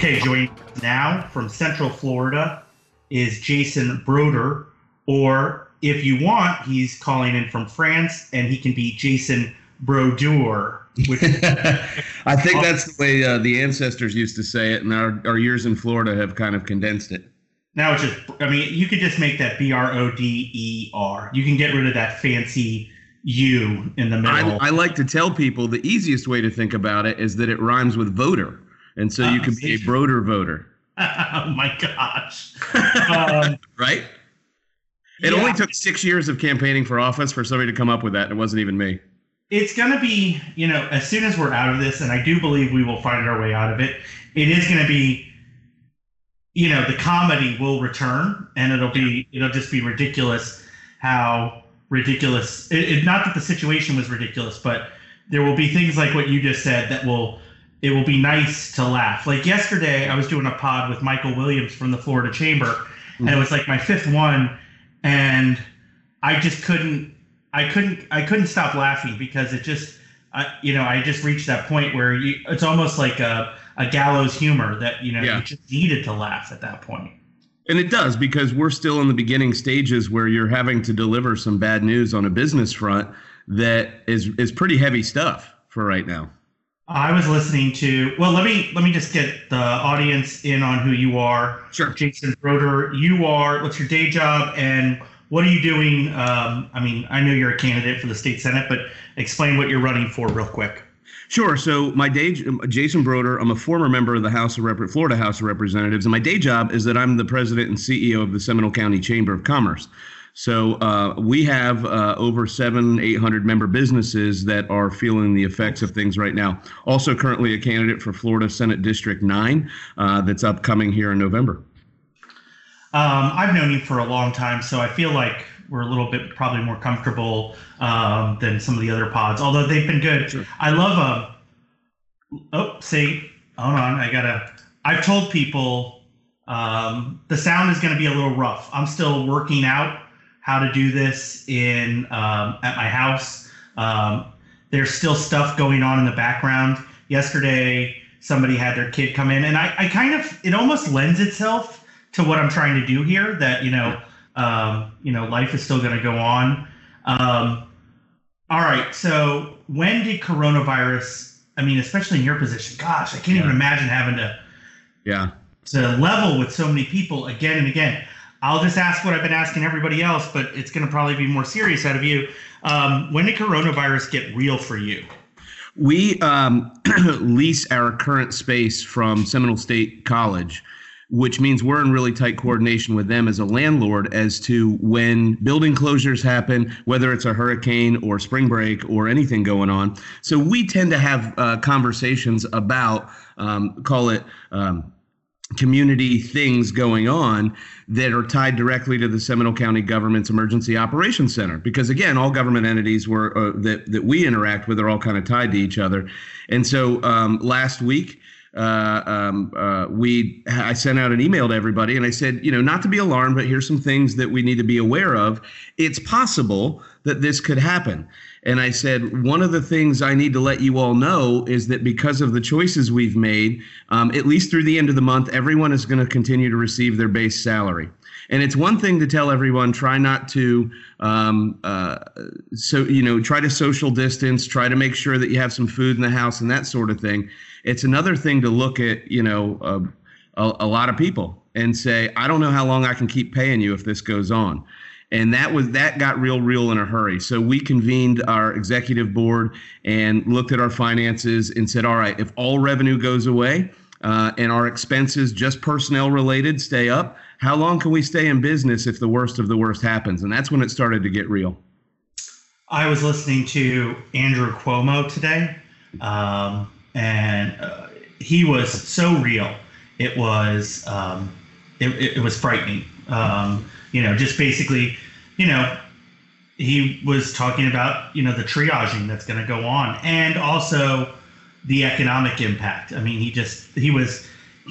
Okay, joining us now from Central Florida is Jason Broder, or if you want, he's calling in from France, and he can be Jason Brodeur. Which I think that's the way uh, the ancestors used to say it, and our, our years in Florida have kind of condensed it. now it's just, I mean, you could just make that B R O D E R. You can get rid of that fancy U in the I, middle. I like to tell people the easiest way to think about it is that it rhymes with voter, and so you can be a broder voter, oh my gosh. Um, right? It yeah. only took six years of campaigning for office for somebody to come up with that. and It wasn't even me. it's going to be, you know, as soon as we're out of this, and I do believe we will find our way out of it, it is going to be, you know, the comedy will return and it'll be, it'll just be ridiculous how ridiculous, it, it, not that the situation was ridiculous, but there will be things like what you just said that will, it will be nice to laugh. Like yesterday, I was doing a pod with Michael Williams from the Florida Chamber, and it was like my fifth one, and I just couldn't I couldn't I couldn't stop laughing because it just I, you know I just reached that point where you, it's almost like a, a gallows humor that you know Yeah. you just needed to laugh at that point. And it does because we're still in the beginning stages where you're having to deliver some bad news on a business front that is is pretty heavy stuff for right now. I was listening to well let me let me just get the audience in on who you are. Sure. Jason Brodeur, you are what's your day job and what are you doing? Um, I mean, I know you're a candidate for the state senate, but explain what you're running for real quick. Sure. So my day, Jason Brodeur, I'm a former member of the House of Rep- Florida House of Representatives, and my day job is that I'm the president and CEO of the Seminole County Chamber of Commerce. So uh, we have uh, over seven, eight hundred member businesses that are feeling the effects of things right now. Also, currently a candidate for Florida Senate District Nine, uh, that's upcoming here in November. Um, I've known you for a long time, so I feel like we're a little bit probably more comfortable um, than some of the other pods, although they've been good. Sure. I love um oh see hold on I gotta I've told people um, the sound is gonna be a little rough. I'm still working out how to do this in um, at my house. Um, there's still stuff going on in the background. Yesterday somebody had their kid come in and I, I kind of it almost lends itself to what I'm trying to do here that you know um, you know life is still gonna go on. Um, all right. So when did coronavirus? I mean, especially in your position, gosh, I can't even imagine having to Yeah. to level with so many people again and again. I'll just ask what I've been asking everybody else, but it's going to probably be more serious out of you. Um, when did coronavirus get real for you? We um, lease our current space from Seminole State College, which means we're in really tight coordination with them as a landlord as to when building closures happen, whether it's a hurricane or spring break or anything going on. So we tend to have uh, conversations about, um, call it, um, community things going on that are tied directly to the Seminole County government's emergency operations center. Because again all government entities were uh, that that we interact with are all kind of tied to each other. And so um, last week uh, um, uh, we I sent out an email to everybody and I said, you know, not to be alarmed, but here's some things that we need to be aware of. It's possible that this could happen. And I said, one of the things I need to let you all know is that because of the choices we've made, um, at least through the end of the month, everyone is going to continue to receive their base salary. And it's one thing to tell everyone try not to, um, uh, so you know, try to social distance, try to make sure that you have some food in the house and that sort of thing. It's another thing to look at, you know, uh, a, a lot of people and say, I don't know how long I can keep paying you if this goes on. And that was that got real, real in a hurry. So we convened our executive board and looked at our finances and said, all right, if all revenue goes away uh, and our expenses, just personnel related, stay up, how long can we stay in business if the worst of the worst happens? And that's when it started to get real. I was listening to Andrew Cuomo today, um, and uh, he was so real. It was um, it, it, it was frightening. Um, you know, just basically, you know, he was talking about you know the triaging that's going to go on, and also the economic impact. I mean, he just he was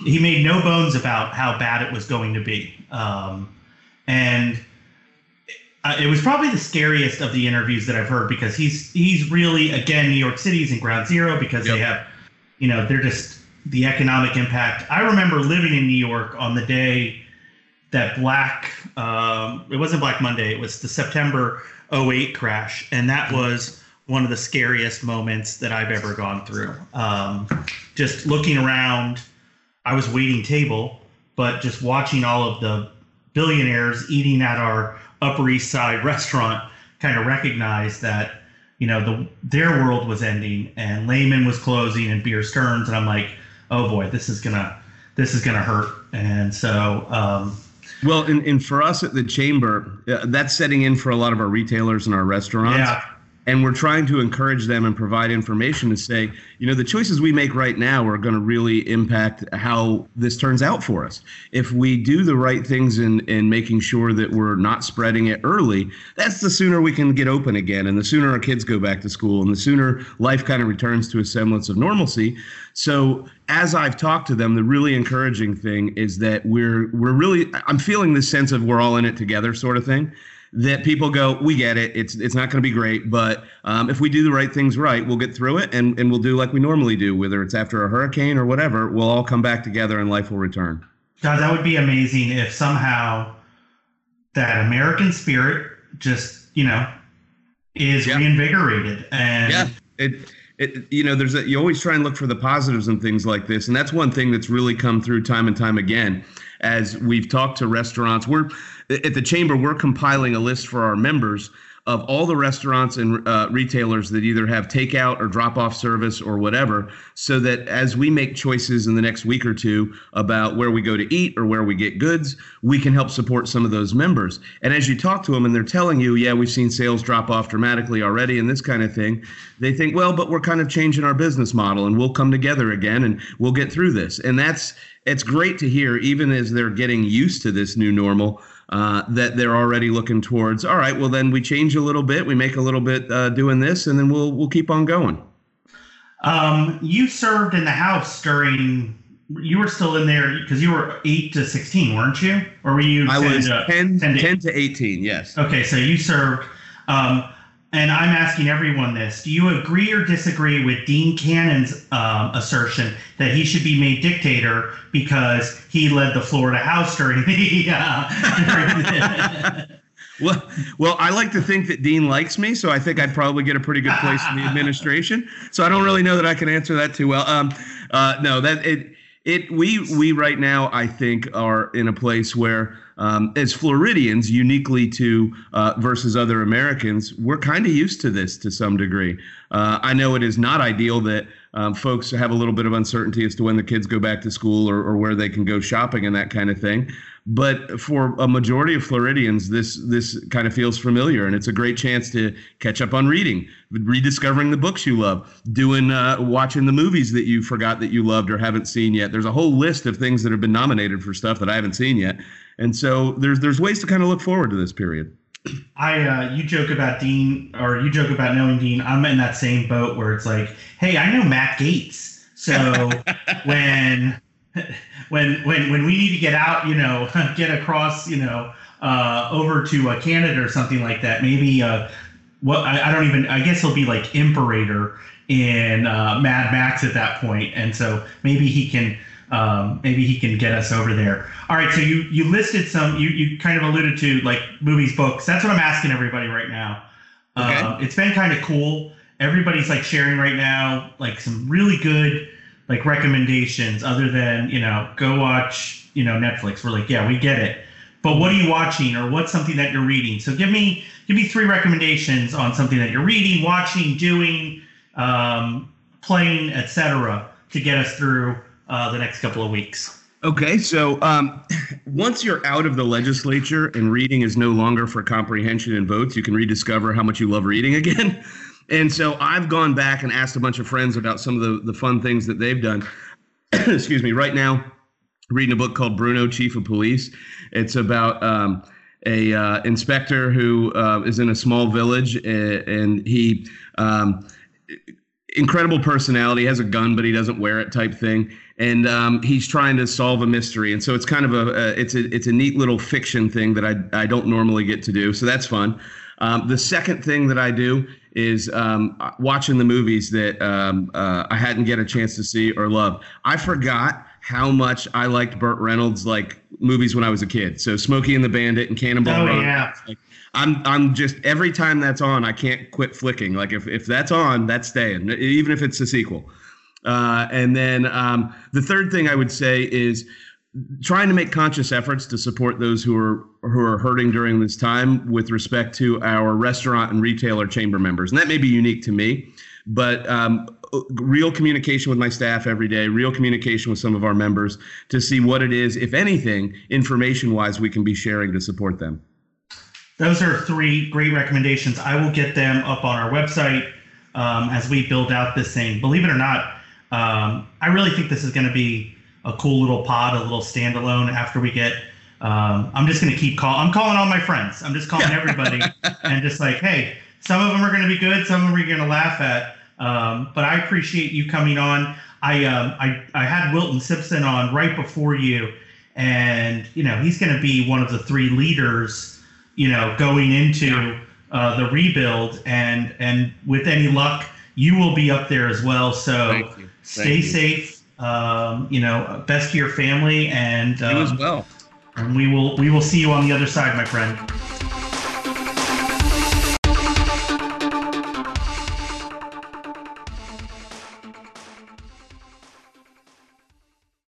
he made no bones about how bad it was going to be, um, and it was probably the scariest of the interviews that I've heard because he's he's really again New York City's in ground zero because they have you know they're just the economic impact. I remember living in New York on the day that Black, um, it wasn't Black Monday, it was the September 08 crash. And that was one of the scariest moments that I've ever gone through. Um, just looking around, I was waiting table, but just watching all of the billionaires eating at our Upper East Side restaurant kind of recognized that, you know, the their world was ending and Lehman was closing and Bear Stearns. And I'm like, oh boy, this is gonna this is gonna hurt. And so um, well, and, and for us at the chamber, uh, that's setting in for a lot of our retailers and our restaurants. Yeah. And we're trying to encourage them and provide information to say, you know, the choices we make right now are going to really impact how this turns out for us. If we do the right things in, in making sure that we're not spreading it early, that's the sooner we can get open again. And the sooner our kids go back to school and the sooner life kind of returns to a semblance of normalcy. So as I've talked to them, the really encouraging thing is that we're we're really I'm feeling this sense of we're all in it together sort of thing that people go, we get it. It's it's not going to be great, but um, if we do the right things right, we'll get through it, and and we'll do like we normally do, whether it's after a hurricane or whatever. We'll all come back together, and life will return. God, that would be amazing if somehow that American spirit just you know is yeah. reinvigorated and yeah. It, it, you know, there's a, you always try and look for the positives and things like this, and that's one thing that's really come through time and time again as we've talked to restaurants. We're at the chamber, we're compiling a list for our members of all the restaurants and uh, retailers that either have takeout or drop off service or whatever, so that as we make choices in the next week or two about where we go to eat or where we get goods, we can help support some of those members. And as you talk to them and they're telling you, yeah, we've seen sales drop off dramatically already and this kind of thing, they think, well, but we're kind of changing our business model and we'll come together again and we'll get through this. And that's it's great to hear, even as they're getting used to this new normal uh, that they're already looking towards. All right, well then we change a little bit, we make a little bit uh, doing this, and then we'll we'll keep on going. Um, you served in the house during. You were still in there because you were eight to sixteen, weren't you? Or were you? I was to, 10, 10, to, 10 to eighteen. Yes. Okay, so you served. Um, and I'm asking everyone this: Do you agree or disagree with Dean Cannon's um, assertion that he should be made dictator because he led the Florida House during the? Uh, well, well, I like to think that Dean likes me, so I think I'd probably get a pretty good place in the administration. So I don't really know that I can answer that too well. Um, uh, no, that it it we we right now I think are in a place where um, as Floridians, uniquely to uh, versus other Americans, we're kind of used to this to some degree. Uh, I know it is not ideal that um, folks have a little bit of uncertainty as to when the kids go back to school or, or where they can go shopping and that kind of thing. But for a majority of Floridians, this this kind of feels familiar, and it's a great chance to catch up on reading, rediscovering the books you love, doing uh, watching the movies that you forgot that you loved or haven't seen yet. There's a whole list of things that have been nominated for stuff that I haven't seen yet, and so there's there's ways to kind of look forward to this period. I uh, you joke about Dean or you joke about knowing Dean. I'm in that same boat where it's like, hey, I know Matt Gaetz. So when when when when we need to get out, you know, get across, you know, uh, over to uh, Canada or something like that, maybe uh, what I, I don't even I guess he'll be like Imperator in uh, Mad Max at that point, and so maybe he can um, maybe he can get us over there. All right, so you you listed some. You you kind of alluded to like movies, books. That's what I'm asking everybody right now. Okay. Um, it's been kind of cool. Everybody's like sharing right now, like some really good like recommendations. Other than you know, go watch you know Netflix. We're like, yeah, we get it. But what are you watching, or what's something that you're reading? So give me give me three recommendations on something that you're reading, watching, doing, um, playing, etc., to get us through uh, the next couple of weeks. Okay, so um, once you're out of the legislature and reading is no longer for comprehension and votes, you can rediscover how much you love reading again. And so I've gone back and asked a bunch of friends about some of the, the fun things that they've done. Excuse me, right now, reading a book called Bruno, Chief of Police. It's about um, a uh, inspector who uh, is in a small village and, and he. Um, incredible personality has a gun but he doesn't wear it type thing. And um, he's trying to solve a mystery. And so it's kind of a, it's a it's a neat little fiction thing that I, I don't normally get to do. So that's fun. Um, the second thing that I do is um, watching the movies that um, uh, I hadn't get a chance to see or love. I forgot how much I liked Burt Reynolds like movies when I was a kid. So Smokey and the Bandit and Cannonball Oh Run. yeah. Like, I'm I'm just every time that's on, I can't quit flicking. Like if if that's on, that's staying, even if it's a sequel. Uh, and then um, the third thing I would say is trying to make conscious efforts to support those who are who are hurting during this time with respect to our restaurant and retailer chamber members, and that may be unique to me, but um, real communication with my staff every day, real communication with some of our members to see what it is, if anything, information wise, we can be sharing to support them. Those are three great recommendations. I will get them up on our website um, as we build out this thing. Believe it or not, um, I really think this is going to be a cool little pod, a little standalone. After we get, um, I'm just going to keep calling. I'm calling all my friends. I'm just calling everybody and just like, hey, some of them are going to be good, some of them are going to laugh at. Um, but I appreciate you coming on. I, um, I I had Wilton Simpson on right before you, and you know he's going to be one of the three leaders you know, going into yeah. uh, the rebuild, and and with any luck, you will be up there as well. So Thank you. stay you. safe. Um, you know, best to your family, and You as um, well. and we will we will see you on the other side, my friend.